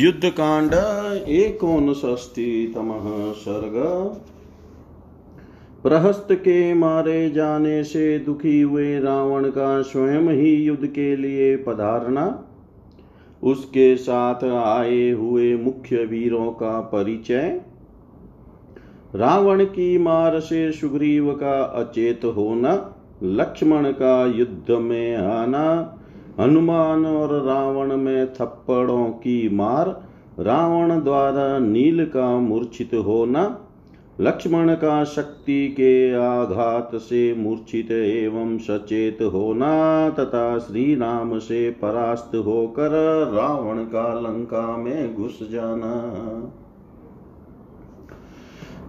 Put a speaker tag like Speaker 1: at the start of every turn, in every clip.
Speaker 1: युद्ध कांड एकोनष्टीतम सर्ग। प्रहस्त के मारे जाने से दुखी हुए रावण का स्वयं ही युद्ध के लिए पधारना, उसके साथ आए हुए मुख्य वीरों का परिचय। रावण की मार से सुग्रीव का अचेत होना, लक्ष्मण का युद्ध में आना हनुमान और रावण में थप्पड़ों की मार, रावण द्वारा नील का मूर्छित होना, लक्ष्मण का शक्ति के आघात से मूर्छित एवं सचेत होना, तथा श्री राम से परास्त होकर रावण का लंका में घुस जाना।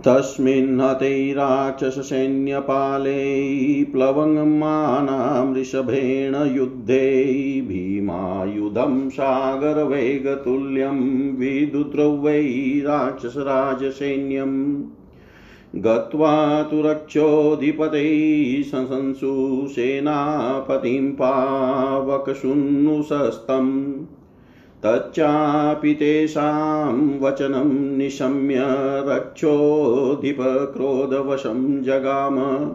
Speaker 1: तस्मिन् हते राक्षससैन्यपाले प्लवङ्मानां वृषभेण युद्धे भीमायुधं सागरवेगतुल्यं विदुद्रौ वै राक्षसराजसैन्यम् गत्वा तु रक्षोऽधिपतैः शंसु सेनापतिं पावकशुन्नुशस्तम् तच्चापि तेषां वचनं निशम्य रक्षोऽधिपक्रोधवशं जगाम।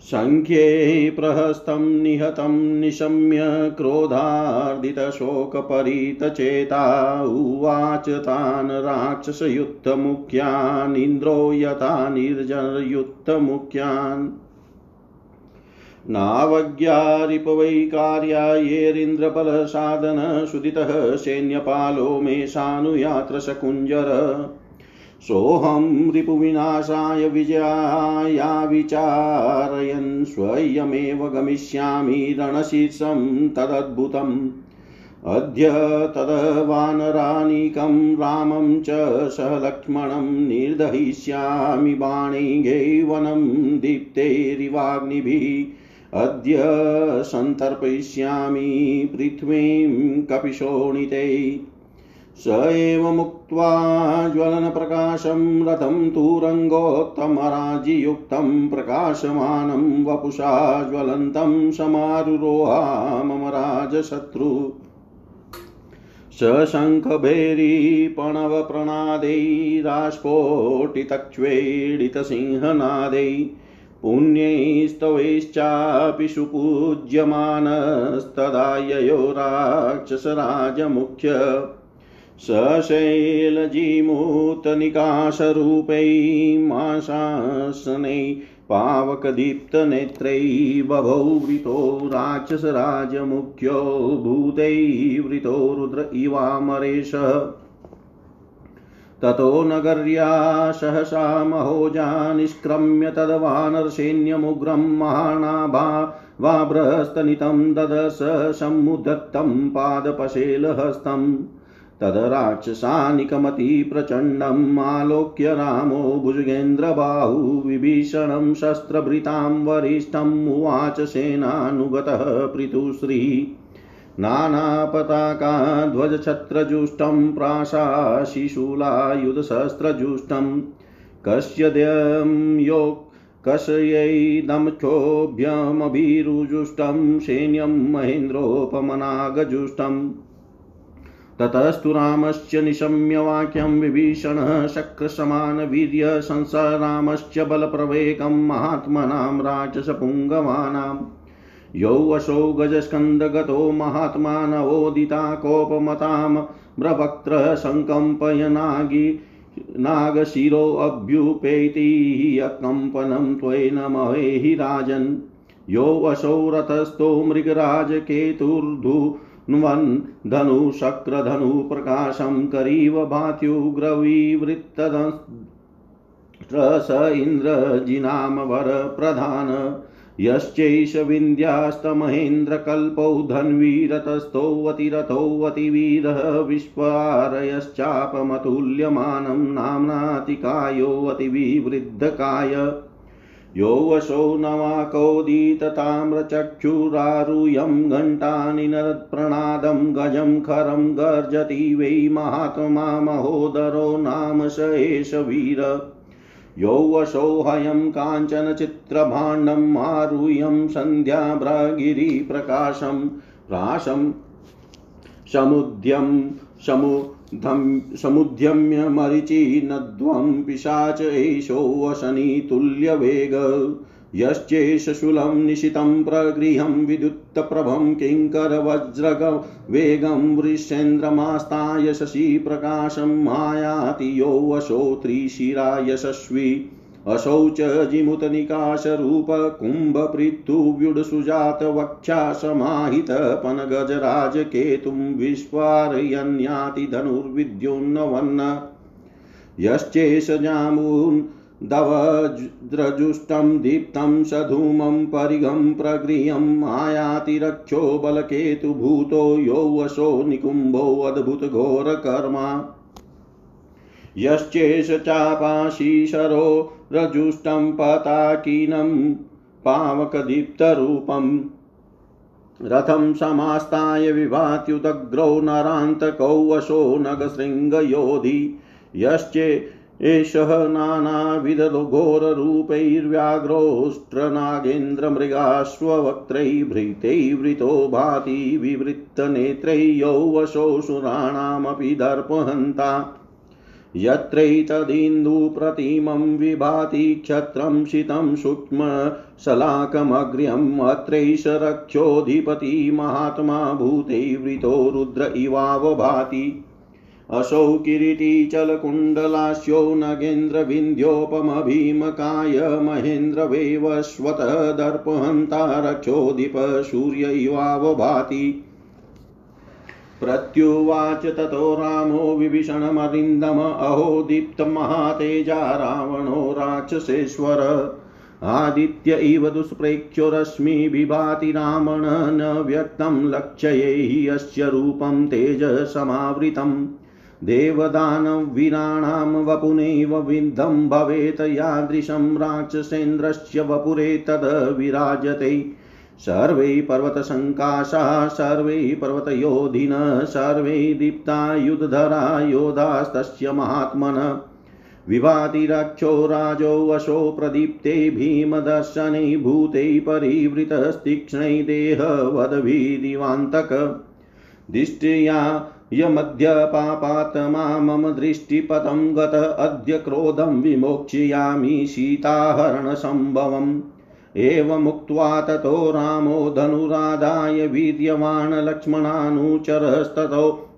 Speaker 1: सङ्ख्ये प्रहस्तं निहतं निशम्य क्रोधार्दितशोकपरीतचेता उवाच तान् राक्षसयुक्तमुख्यानिन्द्रो यथा निर्जनयुक्तमुख्यान् नावज्ञारिपवैकार्या येरिन्द्रबलसाधन सुदितः सैन्यपालो मे सानुयात्रशकुञ्जर। सोऽहं रिपुविनाशाय विजयाया विचारयन् स्वयमेव गमिष्यामि रणशीर्षं तदद्भुतम्। अद्य तदवानरानीकं रामं च स लक्ष्मणं निर्दहिष्यामि बाणैगे वनं दीप्तेरिवाग्निभिः। अद्य सन्तर्पयिष्यामि पृथ्वीं कपिशोणिते। स एव मुक्त्वा ज्वलनप्रकाशं रथं तुरङ्गोत्तमराजियुक्तं प्रकाशमानं वपुषा ज्वलन्तं समारुरोहा मम राजशत्रु सशङ्खभैरीपणवप्रणादैरास्फोटितक्ष्वेडितसिंहनादै पुण्यैस्तवैश्चापि सुपूज्यमानस्तदा ययो राक्षसराजमुख्य सशैलजीमूतनिकाशरूपै माशासनै पावकदीप्तनेत्रै बभौ वृतो राक्षसराजमुख्यो भूतैवृतो रुद्र इवामरेशः ततो नगर्या सहसा महोजा निष्क्रम्य तद्वानरसैन्यमुग्रं महानाभा वाभ्रस्तनितं ददश समुद्धत्तं पादपशेलहस्तम्। तद्राक्षसानिकमतिप्रचण्डम् आलोक्य रामो भुजगेन्द्रबाहु विभीषणं शस्त्रभृतां वरिष्ठम् उवाच सेनानुगतः पृथुश्री। नानापताकाध्वजछत्रजुष्टं प्राशाशिशूलायुधशस्त्रजुष्टं कस्यद्यं यो कषयैदमक्षोभ्यमभिरुजुष्टं सैन्यं महेन्द्रोपमनागजुष्टम् ततस्तु रामस्य निशम्य वाक्यं विभीषणः शक्रसमानवीर्य संस रामश्च बलप्रवेगं महात्मनां राक्षसपुङ्गवानाम् यौ वशौ गजस्कन्दगतो महात्मा नवोदिता कोपमतां ब्रवक्त्र सङ्कम्पयनागि नागशिरोऽभ्युपेति अकम्पनं त्वेन महेहि राजन्। यो वशौ रथस्थो मृगराजकेतुर्धु न्वन् धनुशक्रधनुप्रकाशं करीव भात्युग्रविवृत्तदंष्ट्र स इन्द्रजिनामवरप्रधान। यश्चैष विन्द्यास्तमहेन्द्रकल्पौ धन्वीरतस्थोऽतिरथोऽतिवीरः विश्वारयश्चापमतुल्यमानं नाम्नातिकायोऽतिविवृद्धकाय यो वशो नवाकोदितताम्रचक्षुरारुयं घण्टानिनत्प्रणादं गजं खरं गर्जति वै महात्मा महोदरो नाम स एष वीर। यो वशो हयं काञ्चनचित्रभाण्डम् आरुह्यं सन्ध्याभ्रगिरिप्रकाशं प्राशं समुद्यं समु समुद्यम्य मरिचि नध्वं पिशाच एषोऽशनितुल्यवेग यश्चेशशूलं निशितं प्रगृहं विद्युत्प्रभं किङ्करवज्रगवेगं वृषेन्द्रमास्ताय शशिप्रकाशं मायाति यो वशो त्रिशिरा यशस्वी असौ च जिमुतनिकाशरूपकुम्भपृथुव्युडसुजातवक्षा समाहितपनगजराजकेतुं विस्वारयन्याति धनुर्विद्योन्नवन्न यश्चेष जामून् दवज्रजुष्टं दीप्तं सधूमं परिगं प्रगृह्यम् आयाति रक्षो बलकेतुभूतो यो वशो निकुम्भोऽद्भुतघोरकर्मा यश्चेष चापाशीशरो रजुष्टं पताकीनं पावकदीप्तरूपम् रथं समास्ताय विभात्युदग्रौ नरान्तकौ वशो नगशृङ्गयोधि। यश्चे एषः नानाविदघोररूपैर्व्याघ्रोष्ट्रनागेन्द्रमृगाश्ववक्त्रैर्भृतैर्वृतो भाति विवृत्तनेत्रैः यौ वशो सुराणामपि दर्पहन्ता। यत्रैतदिन्दुप्रतिमं विभाति क्षत्रं शितं सूक्ष्मशलाकमग्र्यम् अत्रैष रक्षोऽधिपति महात्मा भूतैर्वृतो रुद्र इवावभाति असौ किरीटीचलकुण्डलास्यो नगेन्द्रविन्ध्योपमभीमकाय महेन्द्रवेवस्वत दर्पहन्ता रक्षोऽधिप सूर्य इवावभाति प्रत्युवाच ततो रामो विभीषणमरिन्दम अहो दीप्तमहातेजा रावणो राक्षसेश्वर। आदित्य इव दुष्प्रेक्ष्यो रश्मिविभाति रामण न व्यक्तं लक्ष्ये हि अस्य रूपं तेजसमावृतम् देवदानवीराणां वपुनैव विद्धं भवेत् यादृशं राक्षसेन्द्रस्य वपुरे तद् विराजते। सर्वे पर्वतसङ्काशा, सर्वे पर्वतयोधिनः, सर्वे दीप्तायुधधरा योधास्तस्य महात्मन। विभाति रक्षो राजो वशो प्रदीप्ते भीमदर्शने, भूते परिवृतस्तीक्ष्णै देहवदभिदिवान्तक। दिष्ट्या यमद्यपापात्मा मम दृष्टिपथं गत अद्य क्रोधं विमोक्ष्यामि सीताहरणसम्भवम्। एवमुक्त्वा ततो रामो धनुरादाय वीर्यवान् लक्ष्मणानुचरस्ततो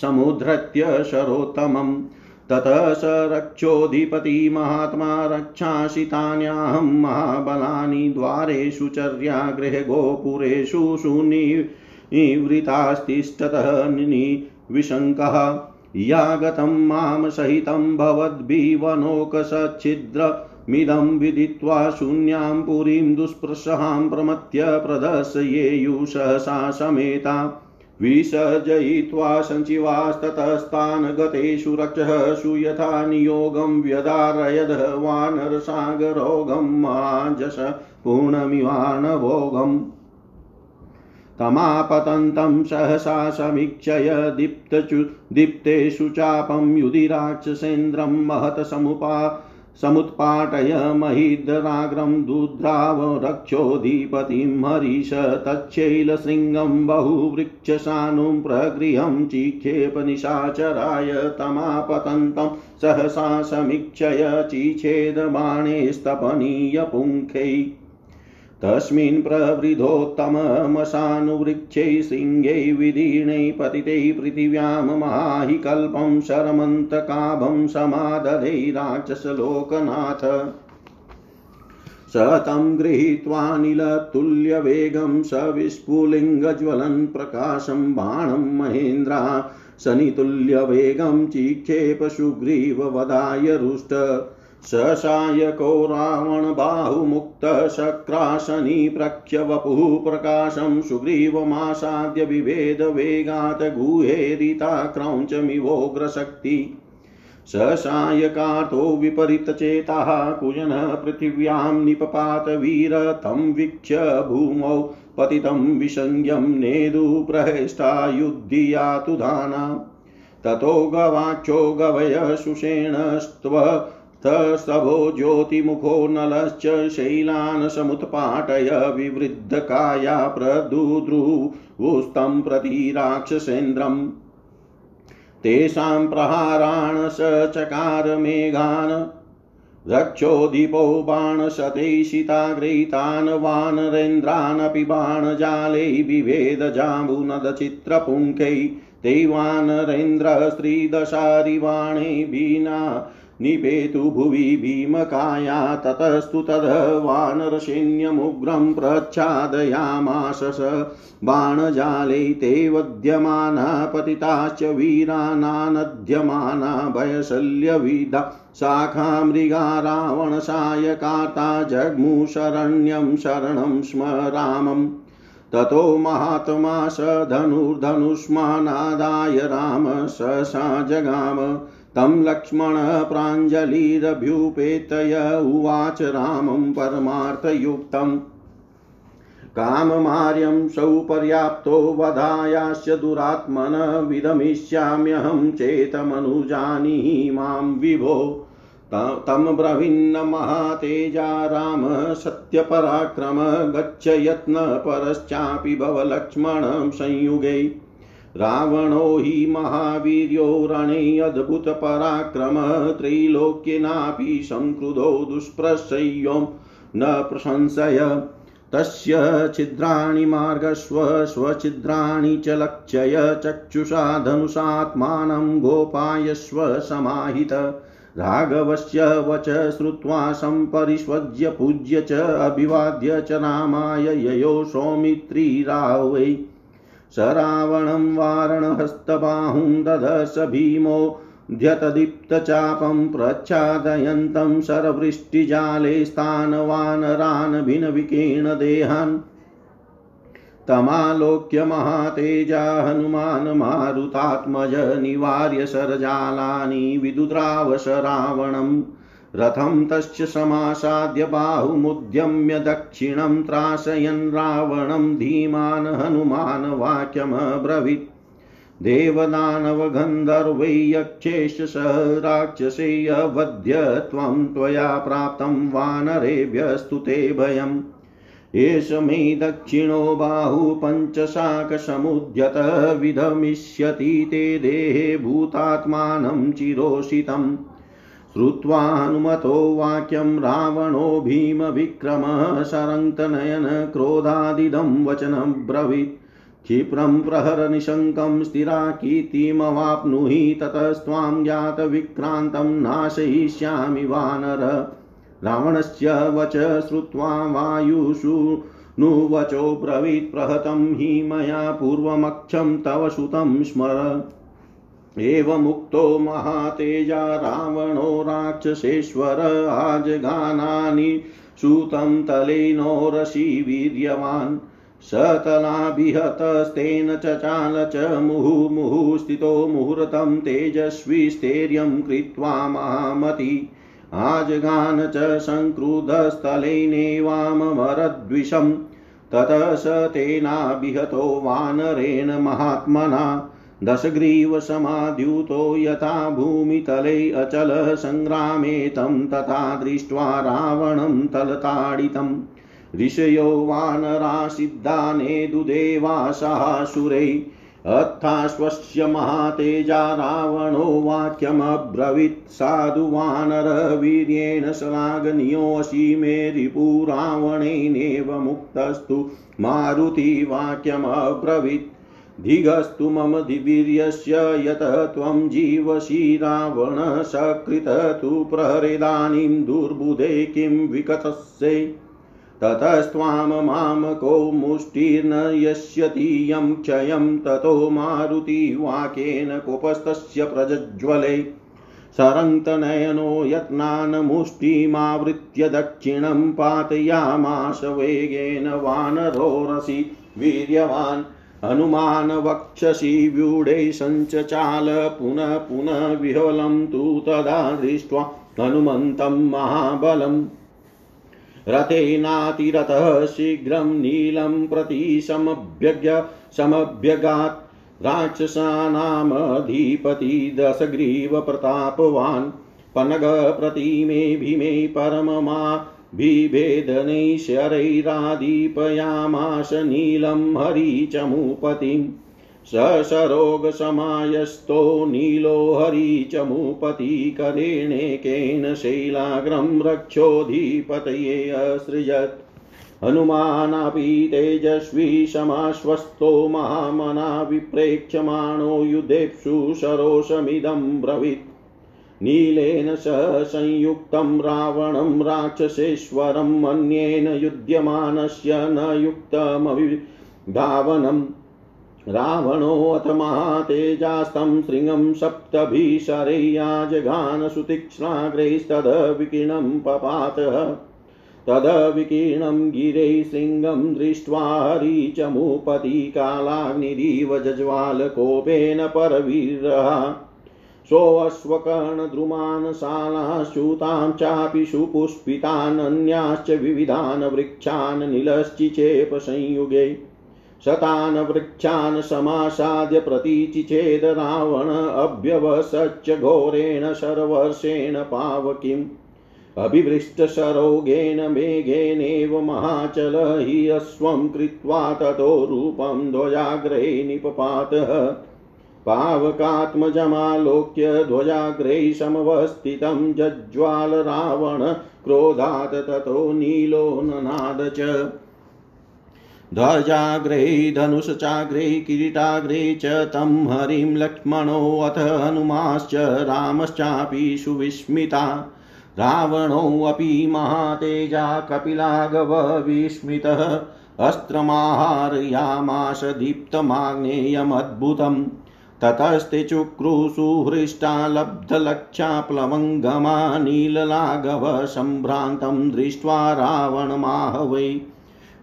Speaker 1: समुद्धृत्य शरोत्तमम् ततः स रक्षोऽधिपति महात्मा रक्षाशितान्याहं महाबलानि द्वारेषु चर्यागृहे गोपुरेषु सुनिवृतास्तिष्ठतः विशङ्कः यागतं माँ सहितं भवद्भिवनोकसच्छिद्र मिदं विदित्वा शून्यां पुरीं दुष्प्रसहां प्रमथ्य प्रदर्शयेयुषसा समेता। विसर्जयित्वा सञ्चिवास्ततस्तान् गतेषु रक्षः सुयथा नियोगं व्यदारयद वानरसागरोगं माजस पूर्णमिवानभोगम्। तमापतन्तं सहसा समीक्षय दीप्तचु दीप्तेषु चापं युधिराक्षसेन्द्रं महत समुपा समुत्पाटय महिद्राग्रं दुद्राव रक्षोऽधिपतिं हरीश तच्छैलशृङ्गं बहुवृक्षशानुं प्रगृहं चिक्षेपनिशाचराय तमापतन्तं सहसा समीक्षय चिच्छेदबाणे स्तपनीयपुङ्खै तस्मिन् प्रवृद्धोत्तममशानुवृक्षै शृङ्गै विदीर्णै पतितै पृथिव्यां माहि कल्पं शरमन्तकाभं समादधे राक्षसलोकनाथ। स तं गृहीत्वानिलतुल्यवेगं सविस्फुलिङ्गज्वलन् प्रकाशं बाणं महेन्द्रा शनितुल्यवेगं चिक्षेप सुग्रीववदाय रुष्ट। सशायको रावणबाहुमुक्तशक्राशनि वपुः प्रकाशं सुग्रीवमासाद्य विभेदवेगात् गुहेरिता क्रौञ्चमिवोग्रशक्ति सशायकातो विपरीतचेताः कुजनः पृथिव्यां निपपात वीर तं वीक्ष्य भूमौ पतितं विसंज्ञं नेदुप्रहष्टायुद्धियातु धाना। ततो गवाक्षो गवय सुषेणस्त्व तस्तभो ज्योतिमुखो नलश्च शैलान् समुत्पाटय विवृद्धकाया प्रदुद्रुवुस्तं प्रति राक्षसेन्द्रम्। तेषां प्रहारान् स चकार मेघान् रक्षोदीपो बाणशतैषिताग्रहीतान् वानरेन्द्रानपि बाणजालै विभेदजाम्बुनदचित्रपुङ्कै ते वानरेन्द्रस्त्रीदशारिवाणे विना निपेतु भुवि भीमकाया ततस्तु तद् वानरसैन्यमुग्रं प्रच्छादयामाश बाणजाले ते वध्यमाना पतिताश्च वीरानानद्यमाना भयशल्यविधा। शाखा मृगा रावणसायकार्ता जग्मुशरण्यं शरणं स्म रामम्। ततो महात्मा स धनुर्धनुष्मानादाय राम स सा जगाम। तं लक्ष्मणः प्राञ्जलिरभ्युपेतय उवाच रामं परमार्थयुक्तम् काममार्यं सौपर्याप्तो वधायास्य दुरात्मन विदमिष्याम्यहं चेतमनुजानीहि माँ विभो। तं ब्रवीन्न महातेजा राम सत्यपराक्रम गच्छ यत्नपरश्चापि भव लक्ष्मणं संयुगे। रावणो हि महावीर्यो रणे अद्भुतपराक्रम त्रैलोक्येनापि संक्रुधो दुष्प्रशय्यों, न प्रशंसय। तस्य छिद्राणि मार्गस्व, स्वछिद्राणि च लक्षय, चक्षुषा धनुषात्मानं गोपायस्व समाहित। राघवस्य वच श्रुत्वा सम्परिष्वज्य पूज्य च, अभिवाद्य च रामाय, ययो सौमित्री रावै। स रावणं वारणहस्तबाहुं ददश भीमो ध्यतदीप्तचापं प्रच्छादयन्तं शरवृष्टिजाले स्थानवानरान् भिन्नविकीर्णदेहान् तमालोक्य महातेजा हनुमान् मारुतात्मज निवार्य शरजालानि विदुद्रावश रावणम्। रथं तस्य समासाद्य बाहुमुद्यम्य दक्षिणं त्रासयन् रावणं धीमान् हनुमान् वाक्यमब्रवीत् देवदानवगन्धर्वै यक्षेश स राक्षसेऽवध्य त्वं त्वया प्राप्तं वानरेभ्यस्तु ते भयम्। एष मे दक्षिणो बाहु पञ्चशाकसमुद्यत विधमिष्यति ते देहे भूतात्मानं चिरोषितम्। श्रुत्वा हनुमतो वाक्यं रावणो भीमविक्रमः शरङ्क्तनयन क्रोधादिदं वचनं ब्रवीत् क्षिप्रं प्रहरनिशङ्कं स्थिरा कीर्तिमवाप्नुहि ततस्त्वां ज्ञातविक्रान्तं नाशयिष्यामि वानर। रावणस्य वच श्रुत्वा वायुषु नुवचो ब्रवीत्, प्रहतं हि मया पूर्वमक्षं तव सुतं स्मर। एवमुक्तो महातेजा रावणो राक्षसेश्वर आजगानानि सूतं तलेनोरसि वीर्यवान्। सतलाभिहतस्तेन चचाल च मुहुर्मुहुः स्थितो मुहूर्तं तेजस्वी कृत्वा महामति। आजगान च सङ्क्रुधस्थलेनेवामरद्विषम् ततः स तेनाभिहतो वानरेण महात्मना दशग्रीवसमाद्युतो यथा भूमितले अचल सङ्ग्रामे तं तथा दृष्ट्वा रावणं तलताडितम्। ऋषयो वानरा सिद्धानेदुदेवासासुरै अत्थाश्वस्य महातेजा रावणो वाक्यमब्रवीत्। साधु वानरवीर्येण श्लाघनीयोऽसि मे रिपुरावणेनेव मुक्तस्तु। मारुतिवाक्यमब्रवीत् धिगस्तु मम वीर्यस्य यत त्वं जीवसि रावण सकृत तु प्रहरेदानीं दुर्बुधे किं विकथस्ये ततस्त्वां माँ को मुष्टिर्न यस्यति यं क्षयं ततो मारुतिवाक्येन कोपस्तस्य प्रज्ज्वले। सरन्तनयनो यत्नान् मुष्टिमावृत्य दक्षिणं पातयामाश वेगेन वानरोरसि वीर्यवान् हनुमान् वक्षसि व्यूढे सञ्चचाल पुनः पुनः विह्वलं तु तदा दृष्ट्वा हनुमन्तं महाबलम्। रथेनातिरतः शीघ्रं नीलं प्रति समभ्यज्ञ समभ्यगात् राक्षसानामधिपति दशग्रीवप्रतापवान्। भीमे परममा बिभेदनैशरैरादीपयामाश नीलं हरिचमुपतिं। ससरोगसमायस्तो नीलो हरिचमुपतिकरेणेकेन शैलाग्रं रक्षोऽधिपतये असृजत्। हनुमानापि तेजस्वी समाश्वस्तो महामना विप्रेक्ष्यमाणो युधेप्सु सरोषमिदं ब्रवीत्। नीलेन सह संयुक्तं रावणं राक्षसेश्वरम् अन्येन युध्यमानस्य न युक्तमभिधावनम् रावणोऽथ महातेजास्तं शृङ्गं सप्तभिशरैयाजघान सुतीक्ष्णाग्रैस्तदविकीर्णं पपातः। तदविकीर्णं गिरै शृङ्गं दृष्ट्वा हरिचमुपतिकालाग्निरिव जज्वालकोपेन परवीरः। सोऽश्वकर्णद्रुमान् शालाश्रुतां चापि सुपुष्पितानन्याश्च विविधान् वृक्षान् निलश्चिचेप संयुगे शतान् वृक्षान् समासाद्य प्रतीचिचेद रावण अभ्यवसच्च घोरेण शर्वर्षेण पावकिम्। अभिवृष्टसरोगेन मेघेनेव महाचल हि अश्वं कृत्वा ततो रूपं ध्वजाग्रे निपपातः। पावकात्मजमालोक्य ध्वजाग्रे समवस्थितं जज्ज्वाल रावण क्रोधात् ततो नीलो ननाद च। ध्वजाग्रे धनुषचाग्रे किरीटाग्रे च तं हरिं लक्ष्मणोऽथ हनुमाश्च रामश्चापि सुविस्मिता। रावणोऽपि महातेजा कपिलागवविस्मितः अस्त्रमाहारयामाश दीप्तमाग्नेयमद्भुतम्। ततस्ते चुक्रुसुहृष्टा लब्धलक्षा प्लवङ्गमा नीललाघव सम्भ्रान्तं दृष्ट्वा रावणमाह वै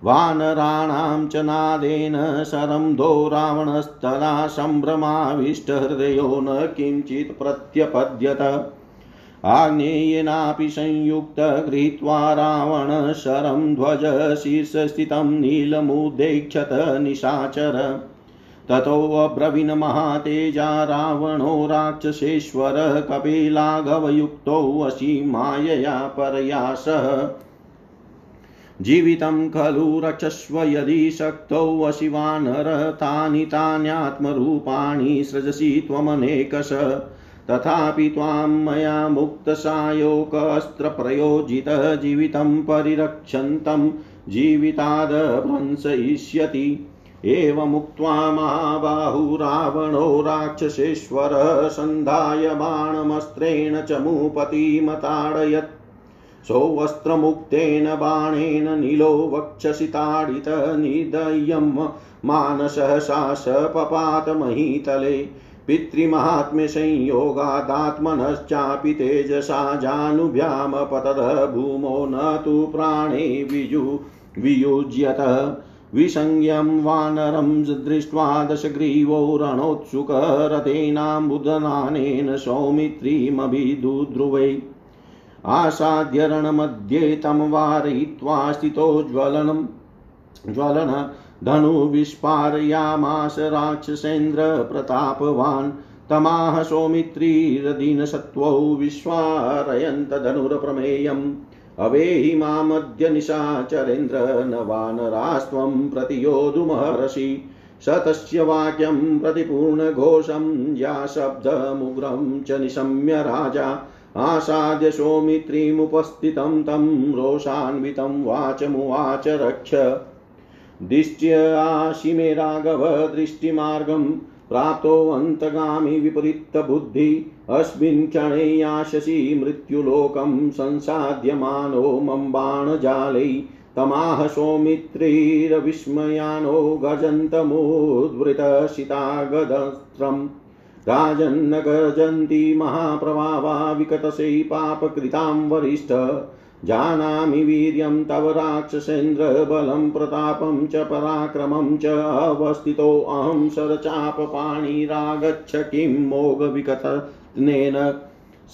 Speaker 1: वानराणां च नादेन शरंधो रावणस्तदा सम्भ्रमाविष्टहृदयो न किञ्चित् प्रत्यपद्यत। आग्नेयेनापि संयुक्त गृहीत्वा रावणशरं ध्वज शीर्षस्थितं नीलमुदेक्षत निशाचर। ततोऽब्रवीन् महातेजा रावणो राक्षसेश्वर कपिलाघवयुक्तोऽसि मायया परया सह जीवितं खलु रक्षस्व यदि शक्तोऽसि वानर, तानि तान्यात्मरूपाणि सृजसि त्वमनेकश। तथापि त्वां मया मुक्तसायोकस्त्रप्रयोजितः जीवितं परिरक्षन्तं जीवितादभ्रंसयिष्यति एवमुक्त्वा महाबाहु रावणो राक्षसेश्वरः सन्धाय बाणमस्त्रेण चमूपतिमताडयत् सौवस्त्रमुक्तेन बाणेन नीलो वक्षसि ताडितः निदयं मानसहसा पपातमहीतले पितृमाहात्म्यसंयोगादात्मनश्चापि तेजसा जानुभ्यामपतद। भूमौ न तु प्राणे विजु वियुज्यतः। विसंज्ञं वानरं दृष्ट्वा दशग्रीवो रणोत्सुकरथेनाम्बुदनानेन सौमित्रीमभिदुध्रुवै आसाद्य रणमध्ये तं वारयित्वा स्थितो ज्वलनं ज्वलन धनुविस्पारयामास राक्षसेन्द्र प्रतापवान् तमाह सौमित्रीरदीनसत्त्वौ विस्वारयन्त अवेहि मामद्य निशाचरेन्द्र न वानरास्त्वं प्रतियोधुमहर्षि स तस्य वाक्यं प्रतिपूर्णघोषं या शब्दमुग्रं च निशम्य राजा। आसाद्य सौमित्रीमुपस्थितं तं रोषान्वितं वाचमुवाच रक्ष। दिष्ट्य आशिमे राघव दृष्टिमार्गं प्राप्तोऽन्तगामि विपरीतबुद्धि। अस्मिन् क्षणे याशसि मृत्युलोकं संसाद्यमानो मम्बाणजालै तमाह सौमित्रीरविस्मयानो गजन्तमुद्वृतशितागदस्त्रम् राजन्न गजन्ति महाप्रभावा विकतशै पापकृतां वरिष्ठ। जानामि वीर्यं तव राक्षसेन्द्रबलं प्रतापं च पराक्रमं च अवस्थितोऽहं शरचापपाणिरागच्छ किं मोघविकतनेन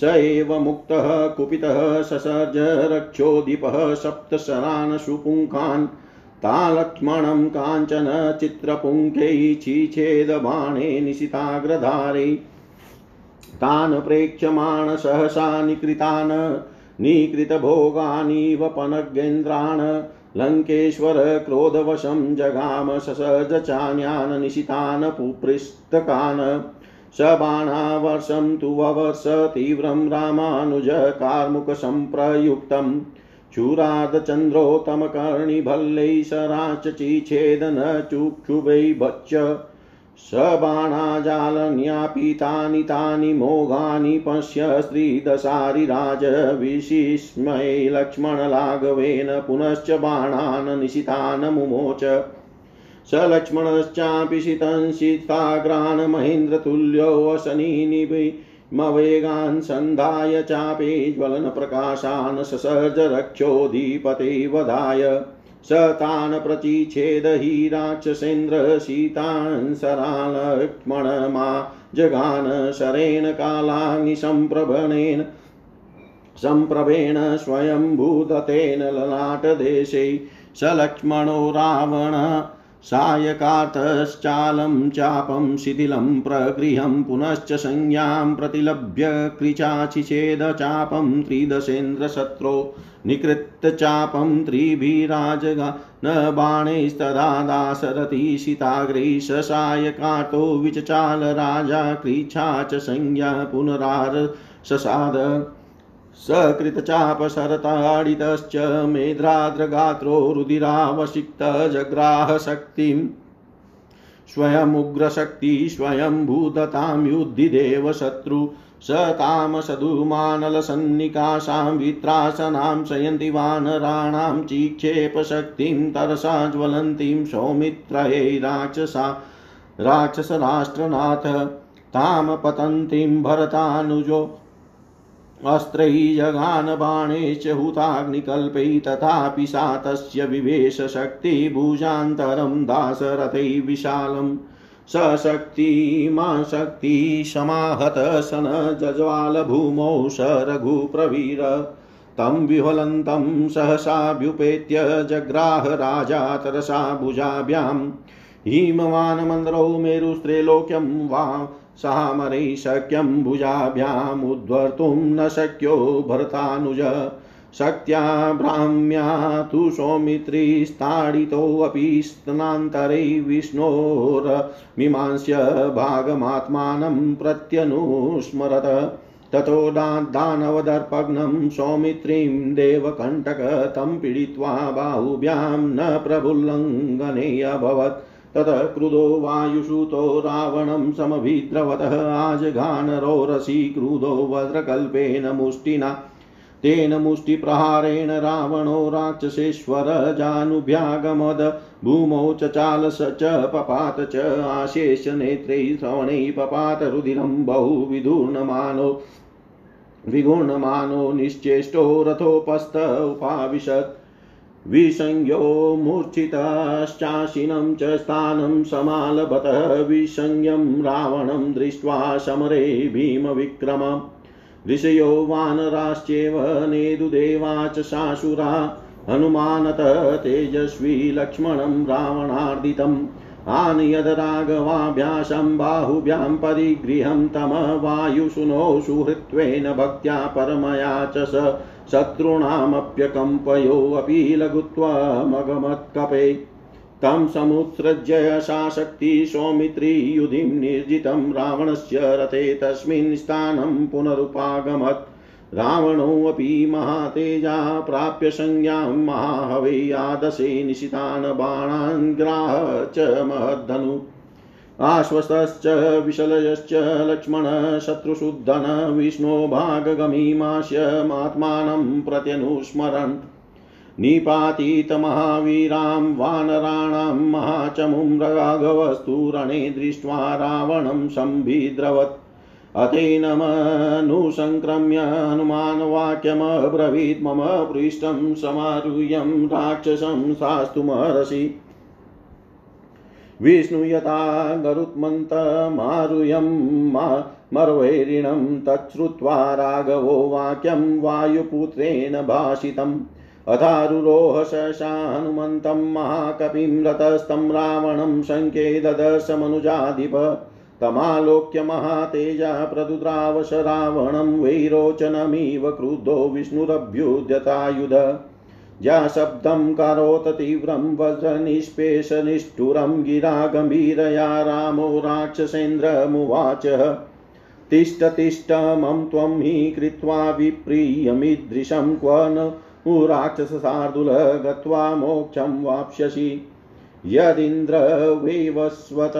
Speaker 1: स एव मुक्तः, कुपितः, ससर्ज, रक्षोदीपः सप्तशरान् सुपुङ्खान् तालक्ष्मणं काञ्चन, चित्रपुङ्खै छिछेदबाणे निशिताग्रधारे। तान् प्रेक्ष्यमाण, सहसा निकृतान्, निकृतभोगानीव पनगेन्द्रान् लङ्केश्वर क्रोधवशं जगाम, ससर्ज चान्यान्, निशितान् पुपृष्टकान् स बाणावर्षं तु ववर्ष तीव्रं रामानुज कार्मुकसम्प्रयुक्तम् चूरादचन्द्रोत्तमकर्णिभल्लै सराचचिच्छेदन चुक्षुभै भच्च स बाणाजालन्यापितानि तानि मोघानि पश्य स्त्रीदशारिराज विशिस्मये लक्ष्मणलाघवेन पुनश्च बाणान् निशितान् मुमोच। स लक्ष्मणश्चापि शितंसिताग्रान् महेन्द्रतुल्योऽशनिनिभि मवेगान् सन्धाय चापे ज्वलनप्रकाशान् ससर्ज रक्षोऽधिपते वधाय। स तान् प्रचिच्छेद हि राक्षसेन्द्र सीतान् सरालक्ष्मणमा जगान शरेण कालाग्निसम्प्रभणेन सम्प्रभेण स्वयम्भूदतेन ललाटदेशे। स लक्ष्मणो रावण सायकार्थश्चालं चापं शिथिलं प्रगृहं पुनश्च संज्ञां प्रतिलभ्य कृचाचिचेद चापं त्रिदशेन्द्रशत्रो निकृत्य चापं त्रिभिराजगा न बाणैस्तदा दाशरथी शिताग्रैः विचचाल राजा कृच्छा च संज्ञा पुनरार ससाद सकृतचापशरताडितश्च मेध्राद्रगात्रो रुदिरावसिक्तजग्राहशक्तिम् स्वयमुग्रशक्ति स्वयम्भूदतां युद्धिदेव शत्रु स तामसधुमानलसन्निकाशां वित्रासनां शयन्ति वानराणां चिक्षेपशक्तिं तरसा ज्वलन्तीं सौमित्रये राक्षसा राक्षसराष्ट्रनाथ। तां पतन्तीं भरतानुजो अस्त्रैजगानबाणैश्च हुताग्निकल्पै तथापि सा तस्य विवेशशक्तिभुजान्तरं दाशरथै विशालम् सशक्तिमा शक्तिसमाहत सन जज्वालभूमौ स रघुप्रवीर। तं विह्वलन्तं सहसाभ्युपेत्य जग्राह राजा तरसा भुजाभ्यां हिमवानमन्द्रौ मेरुस्त्रैलोक्यं वा सामरै शक्यं भुजाभ्यामुद्धर्तुं न शक्यो भरतानुज। शक्त्या भ्राम्या तु सौमित्रीस्ताडितोऽपि स्तनान्तरे विष्णोर्मीमांस्य भागमात्मानं प्रत्यनुस्मरत। ततो दानवदर्पघ्नं सौमित्रीं देवकण्टक तं पीडित्वा बाहुभ्यां न प्रभुल्लङ्घने अभवत् ततः क्रुधो वायुसूतो रावणं समभिद्रवतः आजघानरोरसी क्रुधो वज्रकल्पेन मुष्टिना। तेन मुष्टिप्रहारेण रावणो राक्षसेश्वर जानुभ्यागमद। भूमौ चचाल स च पपात च आशेष नेत्रै श्रवणैः पपात रुधिरं बहु विधूर्णमानो विगुणमानो निश्चेष्टो रथोपस्थ उपाविशत्। विसंज्ञो मूर्छितश्चाशिनं च स्थानं समालभतः विसंज्ञं रावणं दृष्ट्वा समरे भीमविक्रमम् ऋषयो वानराश्चेव नेदुदेवा च शाशुरा हनुमानतः तेजस्वी लक्ष्मणं रावणार्दितम् आनयद राघवाभ्यासं बाहुभ्यां परिगृहं तम वायुसुनो सुहृत्वेन भक्त्या परमया च स शत्रूणामप्यकम्पयोऽपि लघुत्वमगमत्कपे तं समुत्सृज्य शाशक्ति सौमित्री युधिं निर्जितं रावणस्य रथे तस्मिन् स्थानं पुनरुपागमत्। रावणोऽपि महातेजा प्राप्य संज्ञां महाहवे आदशे निशितान् बाणान् ग्राह च महद्धनु। आश्वस्तश्च विशलयश्च लक्ष्मण शत्रुशुद्धन विष्णो भागगमीमास्यमात्मानं प्रत्यनुस्मरन् निपातितमहावीरां वानराणां महाचमुं राघवस्तु रणे दृष्ट्वा रावणं सम्भिद्रवत् अथैनमनुसङ्क्रम्य हनुमानवाक्यमब्रवीत् मम पृष्ठं समारुह्यं राक्षसं शास्तुमर्हसि विष्णुयता गरुत्मन्तमारुह्यं मर्वैरिणं तच्छ्रुत्वा राघवो वाक्यं वायुपुत्रेण भाषितम्। अथारुरोह सशा हनुमन्तं महाकपिं रतस्तं रावणं शङ्के ददर्शमनुजाधिप। तमालोक्य महातेजा प्रदुद्रावश रावणं वैरोचनमिव क्रुद्धो विष्णुरभ्युद्यतायुध।
Speaker 2: या शब्दं करोत तीव्रं वज्रनिष्पेषनिष्ठुरं गिरा गम्भीरया रामो राक्षसेन्द्रमुवाच तिष्ठ मम त्वं हि कृत्वा विप्रियमीदृशं क्व न राक्षसशार्दूल गत्वा मोक्षं वाप्स्यसि। यदिन्द्रविवस्वत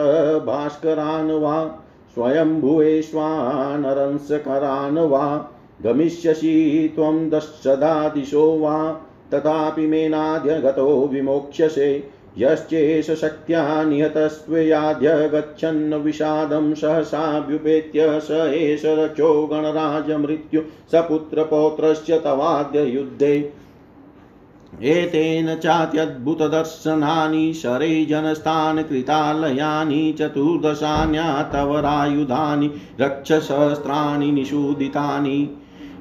Speaker 2: भास्करान् वा स्वयम्भुवेश्वानरंसकरान् वा गमिष्यसि त्वं दशदा दिशो वा, तथापि मेनाद्य गतो विमोक्ष्यसे, यश्चेष शक्त्या निहतस्त्वयाद्य गच्छन्न विषादं सहसाभ्युपेत्य स एष रक्षो गणराजमृत्यु सपुत्रपौत्रस्य तवाद्य युद्धे एतेन चात्यद्भुतदर्शनानि शरैजनस्थान् कृतालयानि चतुर्दशान्या तव रायुधानि रक्षसहस्राणि निषूदितानि।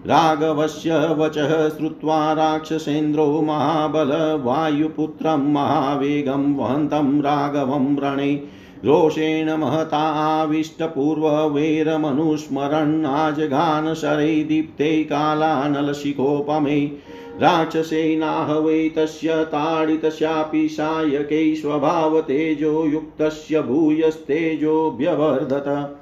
Speaker 2: राघवस्य वचः श्रुत्वा राक्षसेन्द्रो महाबल वायुपुत्रं महावेगं वहन्तं राघवं रणे रोषेण महताविष्टपूर्ववैरमनुस्मरन्नाजगान शरै दीप्ते कालानलशिखोपमे। राक्षसेनाहवै तस्य ताडितस्यापि सायकै स्वभावतेजो युक्तस्य भूयस्तेजोऽभ्यवर्धत।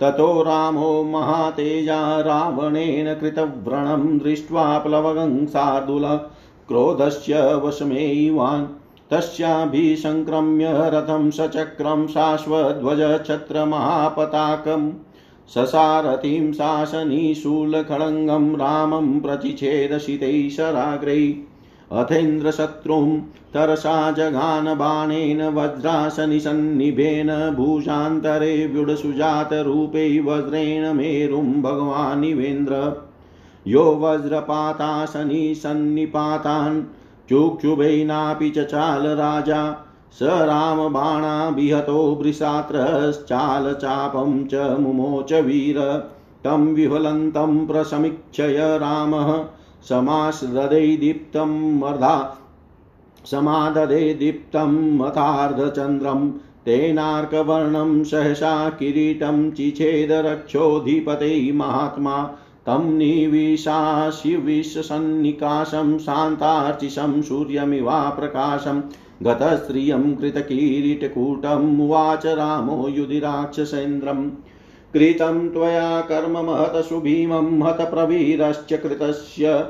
Speaker 2: ततो रामो महातेजा रावणेन कृतव्रणं दृष्ट्वा प्लवगं शार्दूल क्रोधस्य वशमेवान् तस्याभिसङ्क्रम्य रथं सचक्रं शाश्वध्वजछत्रमहापताकम् ससारथिं शासनीशूलखड्गं रामं प्रचिछेदशितैः शराग्रैः अथेन्द्रशत्रुं तरसा जगानबाणेन वज्रासनिसन्निभेन भूषान्तरे व्युडसुजातरूपे वज्रेण मेरुं भगवानिवेन्द्र यो वज्रपातासनिसन्निपातान् चुक्षुभैनापि चचाल राजा स रामबाणाभिहतो वृषात्रश्चालचापं च मुमोच वीर। तं विफलन्तं प्रसमीक्षय रामः। समासदे दीप्तं मर्धा समाददे दीप्तं मथार्धचन्द्रं। तेनार्कवर्णं सहसा किरीटं चिछेदरक्षोऽधिपते महात्मा। तं निविशाशिविशसन्निकाशं शान्तार्चिषं सूर्यमिवा प्रकाशं गतस्त्रियं कृतकिरीटकूटम् उवाच रामो युधिराक्षसेन्द्रम्। कृतं त्वया कर्म महत सुभीमं हतप्रवीरश्च कृतस्य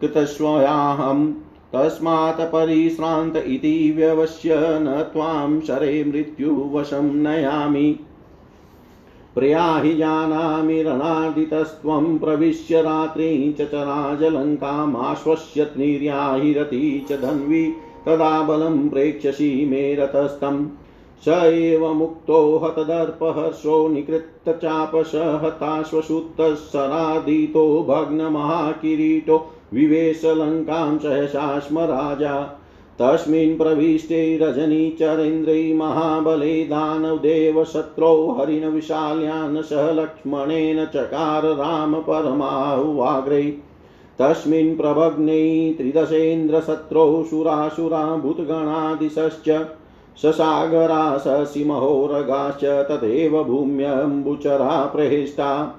Speaker 2: कृतस्वयाहं। तस्मात् परिश्रान्त इति व्यवस्य न त्वां शरे मृत्युवशं नयामि। प्रयाहि जानामि रणादितस्त्वं प्रविश्य रात्रिं च चराजलङ्कामाश्वस्य निर्याहि रति च धन्वी। तदा बलं प्रेक्ष्यसि मे रतस्तम्। स एव मुक्तो हतदर्पहर्षो निकृत्तचापश हताश्वशुत्तः सरादितो भग्नमहाकिरीटो विवेशलङ्कां सहसा स्म राजा। तस्मिन् प्रविष्टे रजनीचरेन्द्रै महाबले दानवदेवशत्रौ हरिणविशाल्यान् सह लक्ष्मणेन चकार राम परमाहुवाग्रै। तस्मिन् प्रभग्नै त्रिदशेन्द्रशत्रौ सुरासुरा भूतगणादिशश्च ससागरा ससिमहोरगाश्च तदेव भूम्यम्बुचरा प्रहिष्टा।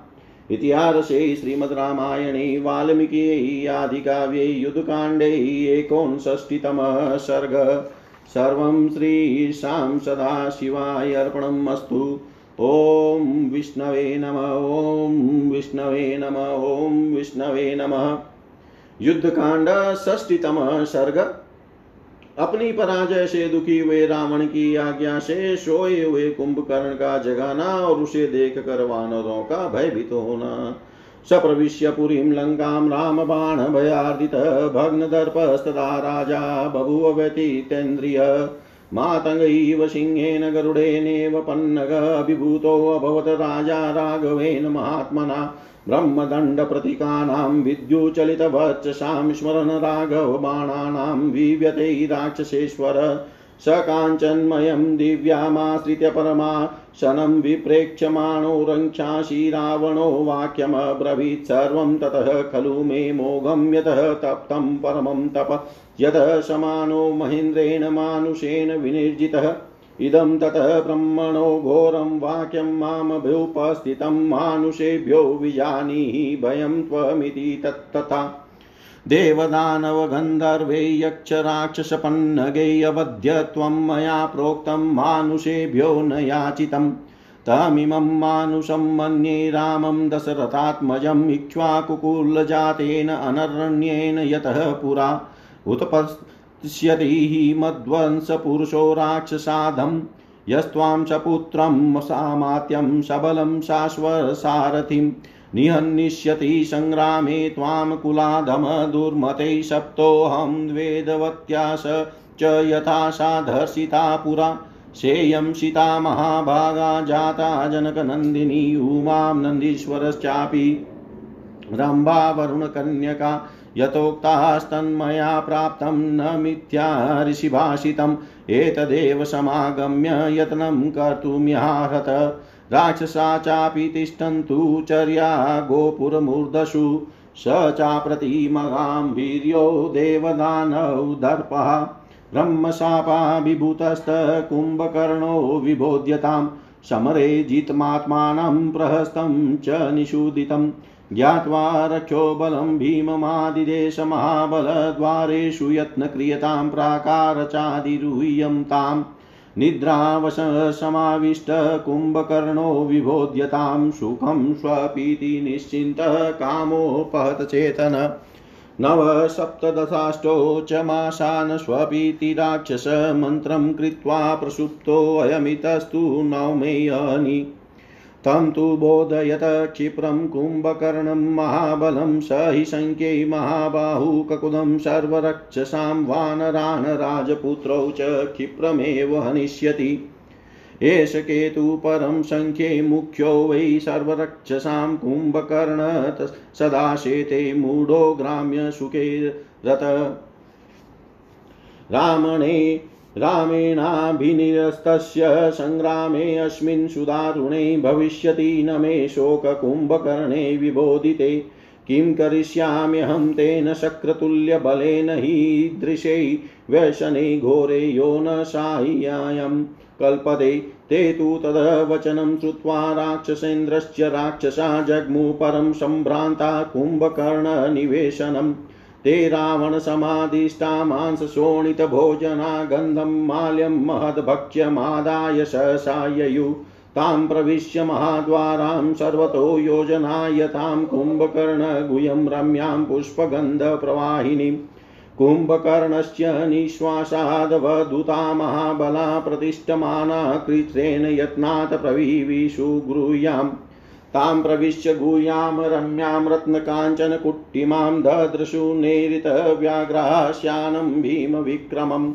Speaker 2: इतिहासे श्रीमद्रामायणे वाल्मीकियै आदिकाव्ये युद्धकाण्डे एकोनषष्टितमः सर्ग। सर्वं श्रीशां सदाशिवाय अर्पणम् अस्तु। ॐ विष्णवे नम, ॐ विष्णवे नम, ॐ विष्णवे नमः। युद्धकांड, षष्टितमः सर्ग। अपनी पराजय से दुखी हुए रावण की आज्ञा से सोए हुए कुंभकर्ण का जगाना और उसे देख कर वानरों का भयभीत होना। सप्रविश्य पुरीं लङ्कां रामबाण भयार्दित भग्नदर्पस्तदा राजा बभूव व्यतीतेन्द्रिय मातङ्गैव सिंहेन गरुडेनेव पन्नग अभिभूतोऽभवत् राजा राघवेन महात्मना। ब्रह्मदण्डप्रतीकानां विद्युचलितवचसां स्मरन् राघवबाणानां विव्यते राक्षसेश्वर। स काञ्चन्मयं दिव्यामाश्रित्य परमा शनं विप्रेक्ष्यमाणो रङ्क्षासि रावणो वाक्यमब्रवीत् सर्वं ततः खलु मे मोघं यतः तप्तं परमं तप। यतः समानो महेन्द्रेण मानुषेण विनिर्जितः। इदं ततः ब्रह्मणो घोरं वाक्यं मामभ्युपस्थितं मानुषेभ्यो विजानीहि भयं त्वमिति तत्तथा। देवदानवगन्धर्वे यक्षराक्षसपन्नगे अवध्य त्वं मया प्रोक्तं मानुषेभ्यो न याचितम् तमिमं मानुषं मन्ये रामं दशरथात्मजम् इक्ष्वाकुकुलजातेन अनरण्येन यतः पुरा। उत्पश्यति हि मध्वंसपुरुषो राक्षसाधम् यस्त्वां सपुत्रं सामात्यं सबलं शाश्वसारथिं, निहन्निष्यति सङ्ग्रामे त्वां कुलाधम दुर्मते सप्तोऽहं वेदवत्यास च यथा साधर्षिता पुरा सेयं सीता महाभागा जाता जनकनन्दिनी, उमां नन्दीश्वरश्चापि रम्भा वरुणकन्यका यथोक्तास्तन्मया प्राप्तं न मिथ्या ऋषिभाषितम्। एतदेव समागम्य यत्नं कर्तुमिहारत राक्षसा चापि तिष्ठन्तु चर्या गोपुरमूर्धसु स चाप्रतिमगां वीर्यो देवदानौ दर्पः। ब्रह्मशापाभिभूतस्तकुम्भकर्णो विबोध्यतां समरे जितमात्मानं प्रहस्तं च निषूदितं ज्ञात्वा रक्षो बलं भीममादिदेशमहाबलद्वारेषु यत्नक्रियतां प्राकारचादिरूह्यं ताम् निद्रावशसमाविष्टकुम्भकर्णो विबोध्यतां सुखं स्वपीति निश्चिन्तः कामोपहतचेतन नवसप्तदशाष्टो च मासान् स्वपीति राक्षसमन्त्रं कृत्वा प्रसुप्तोऽयमितस्तु नवमेयनि तं तु बोधयत क्षिप्रं कुम्भकर्णं महाबलं स हि शङ्ख्यै महाबाहु ककुदं सर्वरक्षसां वानरान् राजपुत्रौ च क्षिप्रमेव हनिष्यति। एष केतु परं सङ्ख्ये मुख्यो वै सर्वरक्षसां कुम्भकर्ण सदा शेते मूढो ग्राम्यसुखे रत। रामणे रामेणाभिनिरस्तस्य सङ्ग्रामेऽस्मिन् सुदारुणे भविष्यति न मे शोककुम्भकर्णे विबोधिते। किं करिष्याम्यहं तेन शक्रतुल्यबलेन हीदृशे व्यसने घोरे यो न साह्यायम् कल्पते ते तु तदवचनं श्रुत्वा राक्षसेन्द्रश्च राक्षसा जग्मु परं सम्भ्रान्ता कुम्भकर्णनिवेशनम् ते रावणसमादिष्टा मांसशोणितभोजना गन्धं माल्यं महद्भक्ष्यमादाय सहसाययु तां प्रविश्य महाद्वारां सर्वतो योजनायतां कुम्भकर्णगुह्यं रम्यां पुष्पगन्धप्रवाहिनीम् कुम्भकर्णस्य निःश्वासादवधूता महाबला प्रतिष्ठमाना कृत्रेण यत्नात् प्रवीविषु गृह्याम् तां प्रविश्य गुह्यां रम्यां रत्नकाञ्चनकुट्टिमां ददृशु नेरितव्याघ्रास्यानं भीमविक्रमम्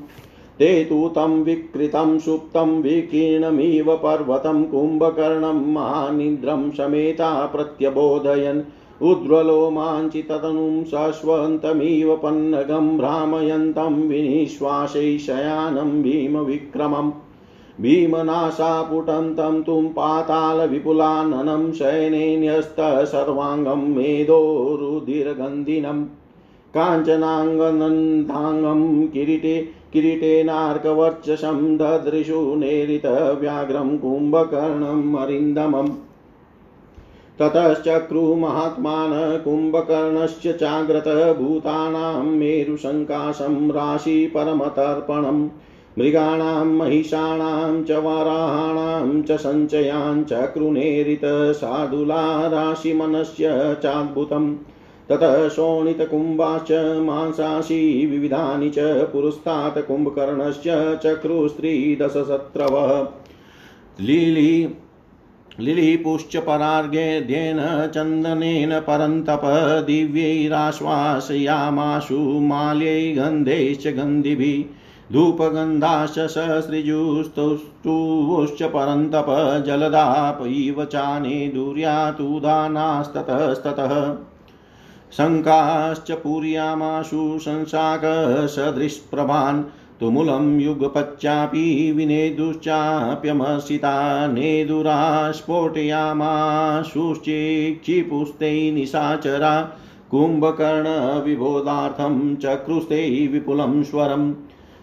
Speaker 2: ते तु तं विकृतं, सुप्तं, विकीर्णमिव, पर्वतं, कुम्भकर्णं, महानिद्रं समेता प्रत्यबोधयन्। उज्ज्वलोमाञ्चिततनुं शश्वन्तमिव पन्नगं, भ्रामयन्तं विनिश्वासै शयानं भीमविक्रमम् भीमनाशापुटन्तं तुं पातालविपुलाननं शयनेन्यस्त सर्वाङ्गं मेदोरुधिरगन्धिनं काञ्चनाङ्गनन्दाङ्गं किरीटे किरीटेनार्कवर्चसं ददृशु नेरितव्याघ्रं कुम्भकर्णम् अरिन्दमम् ततश्चक्रुमहात्मान कुम्भकर्णस्य चाग्रतभूतानां मेरुशङ्काशं राशि परमतर्पणम् मृगाणां, महिषाणां च वराहाणां च सञ्चयान् चक्रुनेरितसाधुला राशिमनस्य चाद्भुतम्। ततः शोणितकुम्भाश्च मांसाशी विविधानि च पुरस्तात् कुम्भकर्णस्य चक्रुस्त्रीदशशत्रवः लीली, लिलिपुश्च परार्घ्येन चन्दनेन परन्तप दिव्यैराश्वासयामाशु माल्यै गन्धैश्च गन्धिभिः। धूपगन्धाश्च ससृजुस्तुष्टुश्च परन्तप जलदाप इव चाने दुर्यातुदानास्ततस्ततः। शङ्काश्च पूर्यामाशु शंशाकसदृशप्रभान् तुमुलं युगपच्चापि विनेदुश्चाप्यमसिता नेदुरा स्फोटयामाशुश्चेक्षिपुस्ते निशाचरा कुम्भकर्णविबोधार्थं चक्रुस्ते विपुलं स्वरम्।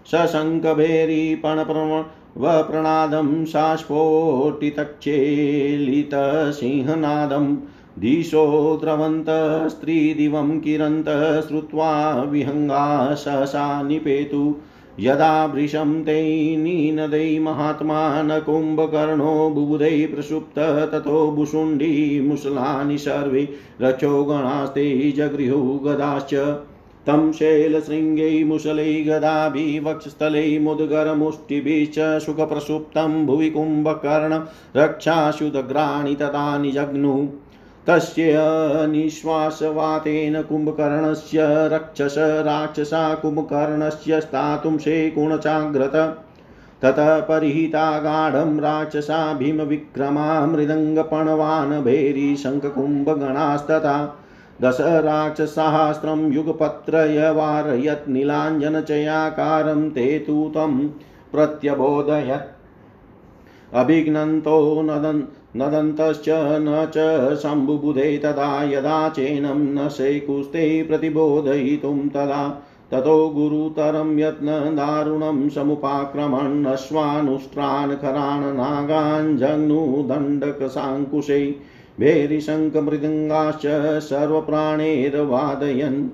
Speaker 2: सशङ्कभेरीपणप्रणादं सास्फोटितक्षेलितसिंहनादं दिशो द्रवन्तस्त्रिदिवं किरन्त श्रुत्वा विहङ्गा सहसा निपेतु यदा वृषं ते नीनदै महात्मा न कुम्भकर्णो बुबुधै प्रसुप्त ततो भुषुण्डी मुसलानि सर्वे रक्षोगणास्ते जगृहु गदाश्च तं शैलशृङ्गै मुसलै गदाभिवक्षस्थलै मुद्गरमुष्टिभिश्च सुखप्रसुप्तं भुवि कुम्भकर्ण रक्षाशुदग्राणि तथा निजग्नुः। तस्य निःश्वासवातेन कुम्भकर्णस्य रक्षस राक्षसा कुम्भकर्णस्य स्थातुं शेकुणचाग्रत ततः परिहिता गाढं राक्षसा भीमविक्रमा मृदङ्गपणवान् भैरी शङ्खकुम्भगणास्तथा दश राक्षसाहस्रं युगपत्रयवारयत् नीलाञ्जनचयाकारं ते तु तं प्रत्यबोधयत्। अभिघ्नन्तो नदन्, नदन्तश्च न च शम्भुबुधे तदा यदा चेनं न शैकुस्ते प्रतिबोधयितुं तदा ततो गुरुतरं यत्नदारुणं समुपाक्रमन् अश्वानुष्ट्रान् खरान् नागान् जग्नुदण्डकसाङ्कुशै भेरिशङ्खमृदङ्गाश्च सर्वप्राणैर्वादयन्।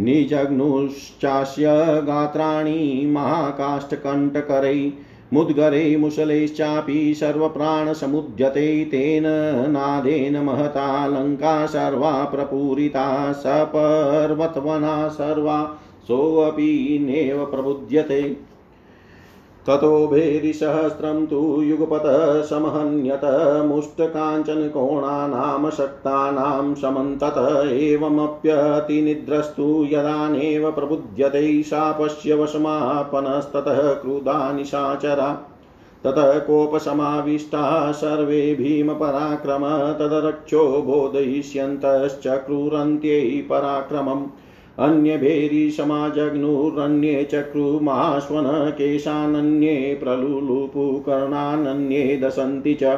Speaker 2: निजग्नुश्चास्य गात्राणि, महाकाष्ठकण्ठकरै, मुद्गरे, मुसलैश्चापि सर्वप्राणसमुद्यते तेन नादेन महता लङ्का सर्वा प्रपूरिता सपर्वतवना सर्वा सोऽपि नेव प्रबुध्यते। ततो भेरिसहस्रं तु युगपतः समहन्यत मुष्टकाञ्चनकोणानां शक्तानां समन्तत एवमप्यतिनिद्रस्तु यदानेव प्रबुध्यते शापस्य वशमापनस्ततः क्रुधा निशाचरा। ततः कोपसमाविष्टा सर्वे भीमपराक्रम, तदरक्षो बोधयिष्यन्तश्चक्रुरन्त्यै पराक्रमम्। अन्यभेरीशमाजग्नुरन्ये चक्रुमाश्वन केशानन्ये प्रलुलुपुकर्णानन्ये दशन्ति च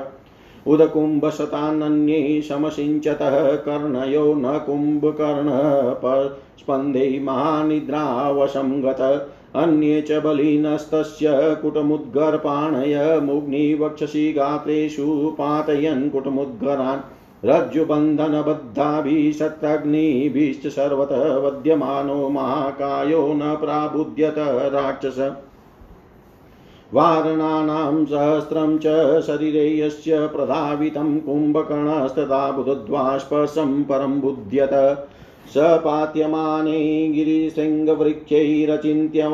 Speaker 2: उदकुम्भशतानन्ये समसिञ्चतः कर्णयो न कुम्भकर्णस्पन्दे महानिद्रावशं गत अन्ये च बलिनस्तस्य कुटमुद्गरपाणय मुग्निवक्षसि गात्रेषु पातयन् कुटमुद्गरान् रज्जुबन्धनबद्धाभिः शत्रग्निभिश्च सर्वतः वद्यमानो महाकायो न प्राबुध्यत राक्षस। वारणानां सहस्रं च शरीरे यस्य प्रधावितं कुम्भकर्णस्तदा बुधद्वाष्पशं परं बुध्यत। स पात्यमाने गिरिशृङ्गवृक्षैरचिन्त्यं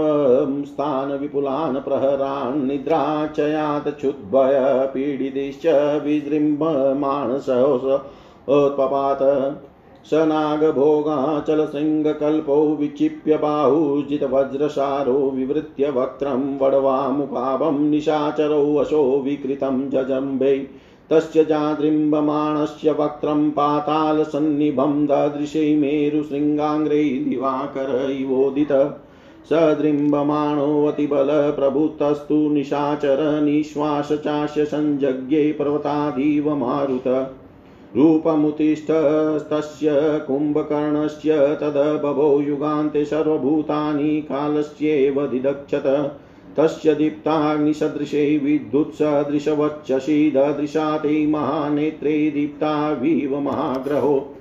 Speaker 2: स्थानविपुलान् प्रहरान् निद्राचयात् क्षुद्भयपीडितश्च विजृम्भमाणसोत्पपात स नागभोगाचलशृङ्गकल्पो विक्षिप्य बाहुजितवज्रसारो विवृत्य वक्त्रं वडवामुखाभं निशाचरो वशो विकृतं जजम्बे तस्य जादृम्बमाणस्य वक्त्रं पातालसन्निभं ददृशे मेरुशृङ्गाङ्ग्रे दिवाकर इवोदित। सदृम्बमाणोऽतिबलप्रभुतस्तु निशाचर निःश्वास चास्य सञ्जज्ञे पर्वतादिव मारुत। रूपमुतिष्ठस्तस्य कुम्भकर्णस्य तदबभो युगान्ते सर्वभूतानि कालस्येव दिदक्षत। तस्य दीप्ताग्निसदृशे विद्युत्सदृशवक्षसि ददृशा ते महानेत्रे दीप्ताविव महाग्रहो।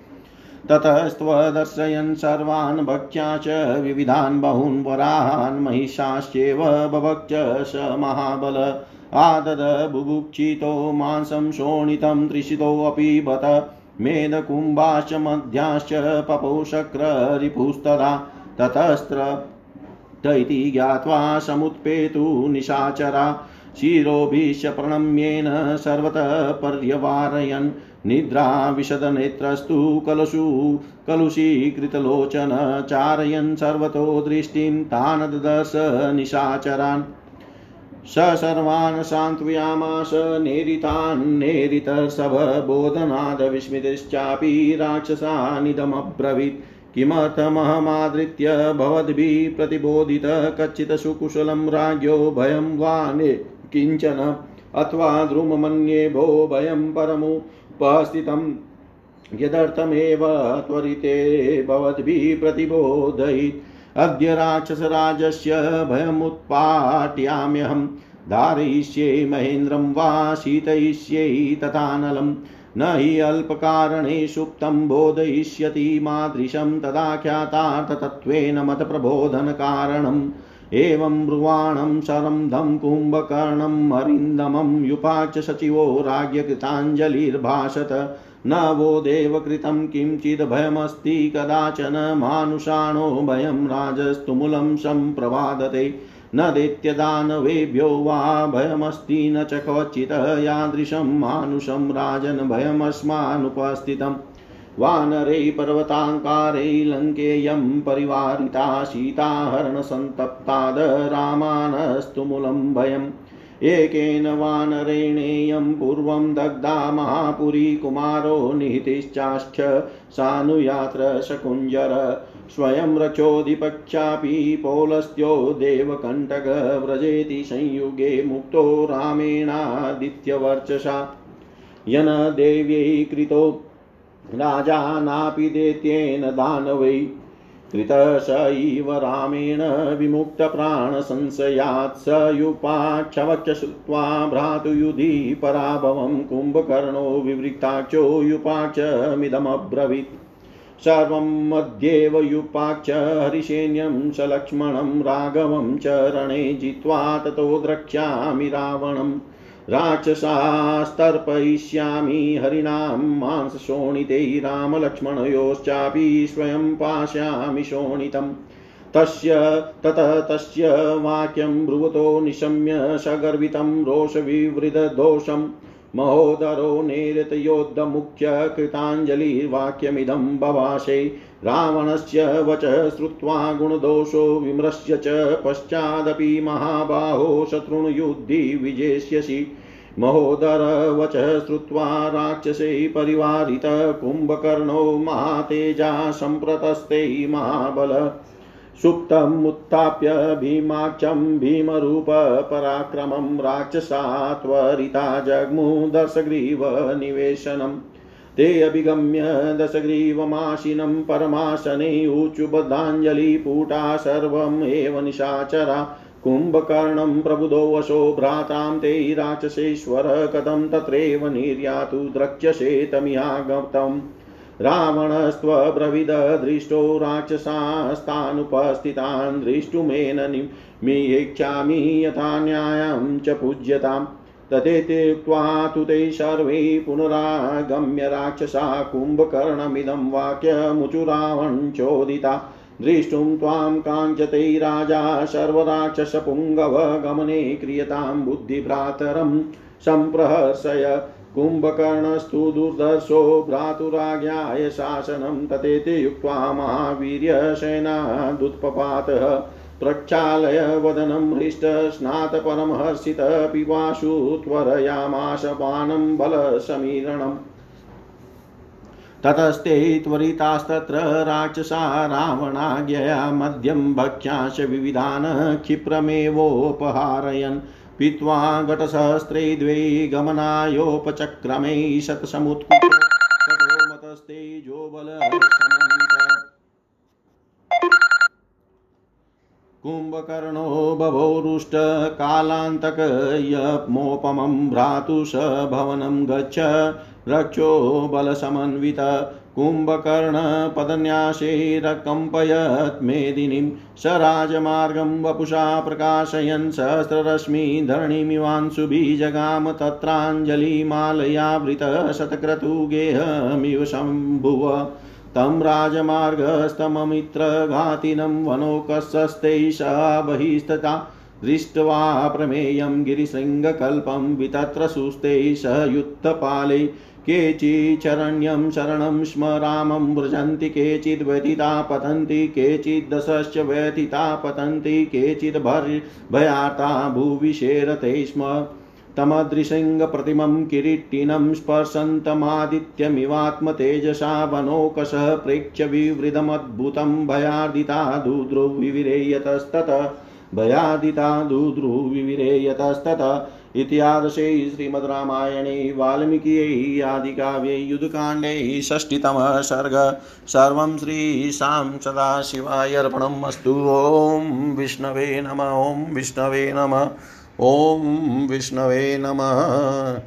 Speaker 2: ततस्त्वदर्शयन् सर्वान् भक्ष्या च विविधान् बहून् वराहान् महिषाश्चैव बभक्ष स महाबल। आदद बुभुक्षितो मांसं शोणितं त्रिषितोऽपि बत। मेदकुम्भाश्च मध्याश्च पपौ शक्ररिपुस्तदा ततस्त्र इति ज्ञात्वा समुत्पेतु निशाचरा। शिरोभिश्च प्रणम्येन सर्वतः पर्यवारयन्। निद्रा विशदनेत्रस्तु कलशु कलुषीकृतलोचन चारयन् सर्वतो दृष्टिं तान् ददर्श निशाचरान्। स सर्वान् सान्त्वयामास नेरितान्नेरितसभबोधनादविस्मितश्चापि राक्षसानिदमब्रवीत्। किमर्थमहमादृत्य भवद्भिः प्रतिबोधित कच्चित् सुकुशलं राज्ञो भयं वा ने किंचन अथवा द्रुममन्ये भो भयं परमुपस्थितं यदर्थमेव त्वरिते भवद्भिः प्रतिबोधयित्। अद्य राक्षसराजस्य भयमुत्पाट्याम्यहं धारयिष्ये महेन्द्रं वा शीतयिष्ये तथानलं न हि अल्पकारणे सुप्तं बोधयिष्यति मादृशं तदाख्यातार्थतत्त्वेन मतप्रबोधनकारणम्। एवं ब्रुवाणं शरन्धं कुम्भकर्णम् अरिन्दमं युपाच सचिवो राज्ञकृताञ्जलिर्भाषत न वो देवकृतं किञ्चिदभयमस्ति कदाचन मानुषाणो भयं राजस्तुमुलं सम्प्रवादते न दैत्यदानवेभ्यो वा भयमस्ति न च क्वचित् यादृशं मानुषं राजन् भयमस्मानुपस्थितम् वानरे पर्वताङ्कारे लङ्केयं परिवारिता सीताहरणसन्तप्ताद रामानस्तुमुलं भयम्। एकेन वानरेणेयं पूर्वं दग्धा महापुरी कुमारो निहितिश्चाश्च सानुयात्र शकुञ्जर। स्वयं रचोदिपक्षापि पौलस्त्यो देवकण्टकव्रजेति संयुगे मुक्तो रामेणादित्यवर्चसा। यन देव्यै कृतो राजानापि दैत्येन दानवै कृतः स इव रामेण विमुक्तप्राणसंशयात् स युपाक्षवच्च श्रुत्वा भ्रातुयुधि पराभवं कुम्भकर्णो विवृताक्षो युपाक्षमिदमब्रवीत्। सर्वं मध्येव युपाक्ष हरिसेन्यं स लक्ष्मणं राघवं च रणे जित्वा ततो द्रक्ष्यामि रावणम्। राक्षसास्तर्पयिष्यामि हरिणां मांसशोणिते रामलक्ष्मणयोश्चापि स्वयं पास्यामि शोणितम्। तस्य ततः तस्य वाक्यं ब्रुवतो निशम्य सगर्वितं रोषविवृतदोषम्। महोदरो नेरतयोद्धमुख्यकृताञ्जलिवाक्यमिदं बभाषे रावणस्य वच श्रुत्वा गुणदोषो विमृश्य च पश्चादपि महाबाहो शत्रुणयुद्धि विजेष्यसि। महोदरवच श्रुत्वा राक्षसे परिवारित, कुम्भकर्णो महातेजा सम्प्रतस्ते महाबल। सुप्तमुत्थाप्य भीमाक्षं भीमरूपपराक्रमं राक्षसा त्वरिता जग्मुदशग्रीवनिवेशनम् ते अभिगम्य दशग्रीवमाशिनं परमासने ऊचुबद्धाञ्जलिपूटा सर्वमेव निशाचरा। कुम्भकर्णं प्रबुधो वशो भ्रातां ते राक्षसेश्वर कथं तत्रैव निर्यातु द्रक्ष्यसे तमिहागतम् रावणस्त्वब्रविद दृष्टो राक्षसास्तानुपस्थितान् दृष्टुमेन निमीक्षामि यथा न्यायं च पूज्यताम्। तथेत्युक्त्वा तु ते सर्वे पुनरागम्य राक्षसा कुम्भकर्णमिदं वाक्यमुचुरावञ्चोदिता। दृष्टुं त्वां काञ्चते राजा सर्वराक्षसपुङ्गवगमने क्रियतां बुद्धिभ्रातरं सम्प्रहर्षय कुम्भकर्णस्तु दुर्दर्शो भ्रातुराज्ञाय शासनं तथेति युक्त्वा महावीर्यसेनादुत्पपातः प्रक्षालय वदनं हृष्टस्नातपरमहर्षित पिपाशु त्वरयामाश पानं बलसमीरणम् ततस्ते त्वरितास्तत्र राक्षसा रावणाज्ञया मद्यं भक्ष्यांश विविधान् क्षिप्रमेवोपहारयन् पीत्वा घटसहस्रे द्वे गमनायोपचक्रमे शतसमुत्कुट ततो मतस्तेजोबल कुम्भकर्णो बभोरुष्टकालान्तकयमोपमं भ्रातुष भवनं गच्छ रक्षो बलसमन्वित कुम्भकर्णपदन्यासैरकम्पयत् मेदिनीं स राजमार्गं वपुषा प्रकाशयन् सहस्ररश्मिधरणिमिवांशुभिः जगाम तत्राञ्जलिमालयावृतः शतक्रतुगेहमिव शम्भुव। तं राजमार्गस्तममित्रघातिनं वनोकस्स्ते स बहिस्तता दृष्ट्वा प्रमेयं गिरिशृङ्गकल्पं वितत्र सुस्ते केचिचरण्यं शरणं स्म रामं व्रजन्ति केचिद् व्यथिता पतन्ति, केचिद्दशश्च व्यथिता पतन्ति केचिद् भयाता भुविशेरते स्म। तमदृशृङ्गप्रतिमं किरीटिनं स्पर्शन्तमादित्यमिवात्मतेजसा वनोकशः प्रेक्ष्य विवृधमद्भुतं भयादिता दुद्रुविविरेयतस्ततः भयादिता दुद्रुविविरेयतस्ततः। इत्यादशे श्रीमद्रामायणे, वाल्मीकियै आदिकाव्ये, युद्धकाण्डे षष्टितमः सर्ग। सर्वं श्रीशां सदाशिवाय अर्पणम् अस्तु ॐ विष्णवे नम, ॐ विष्णवे नम, ॐ विष्णवे नमः।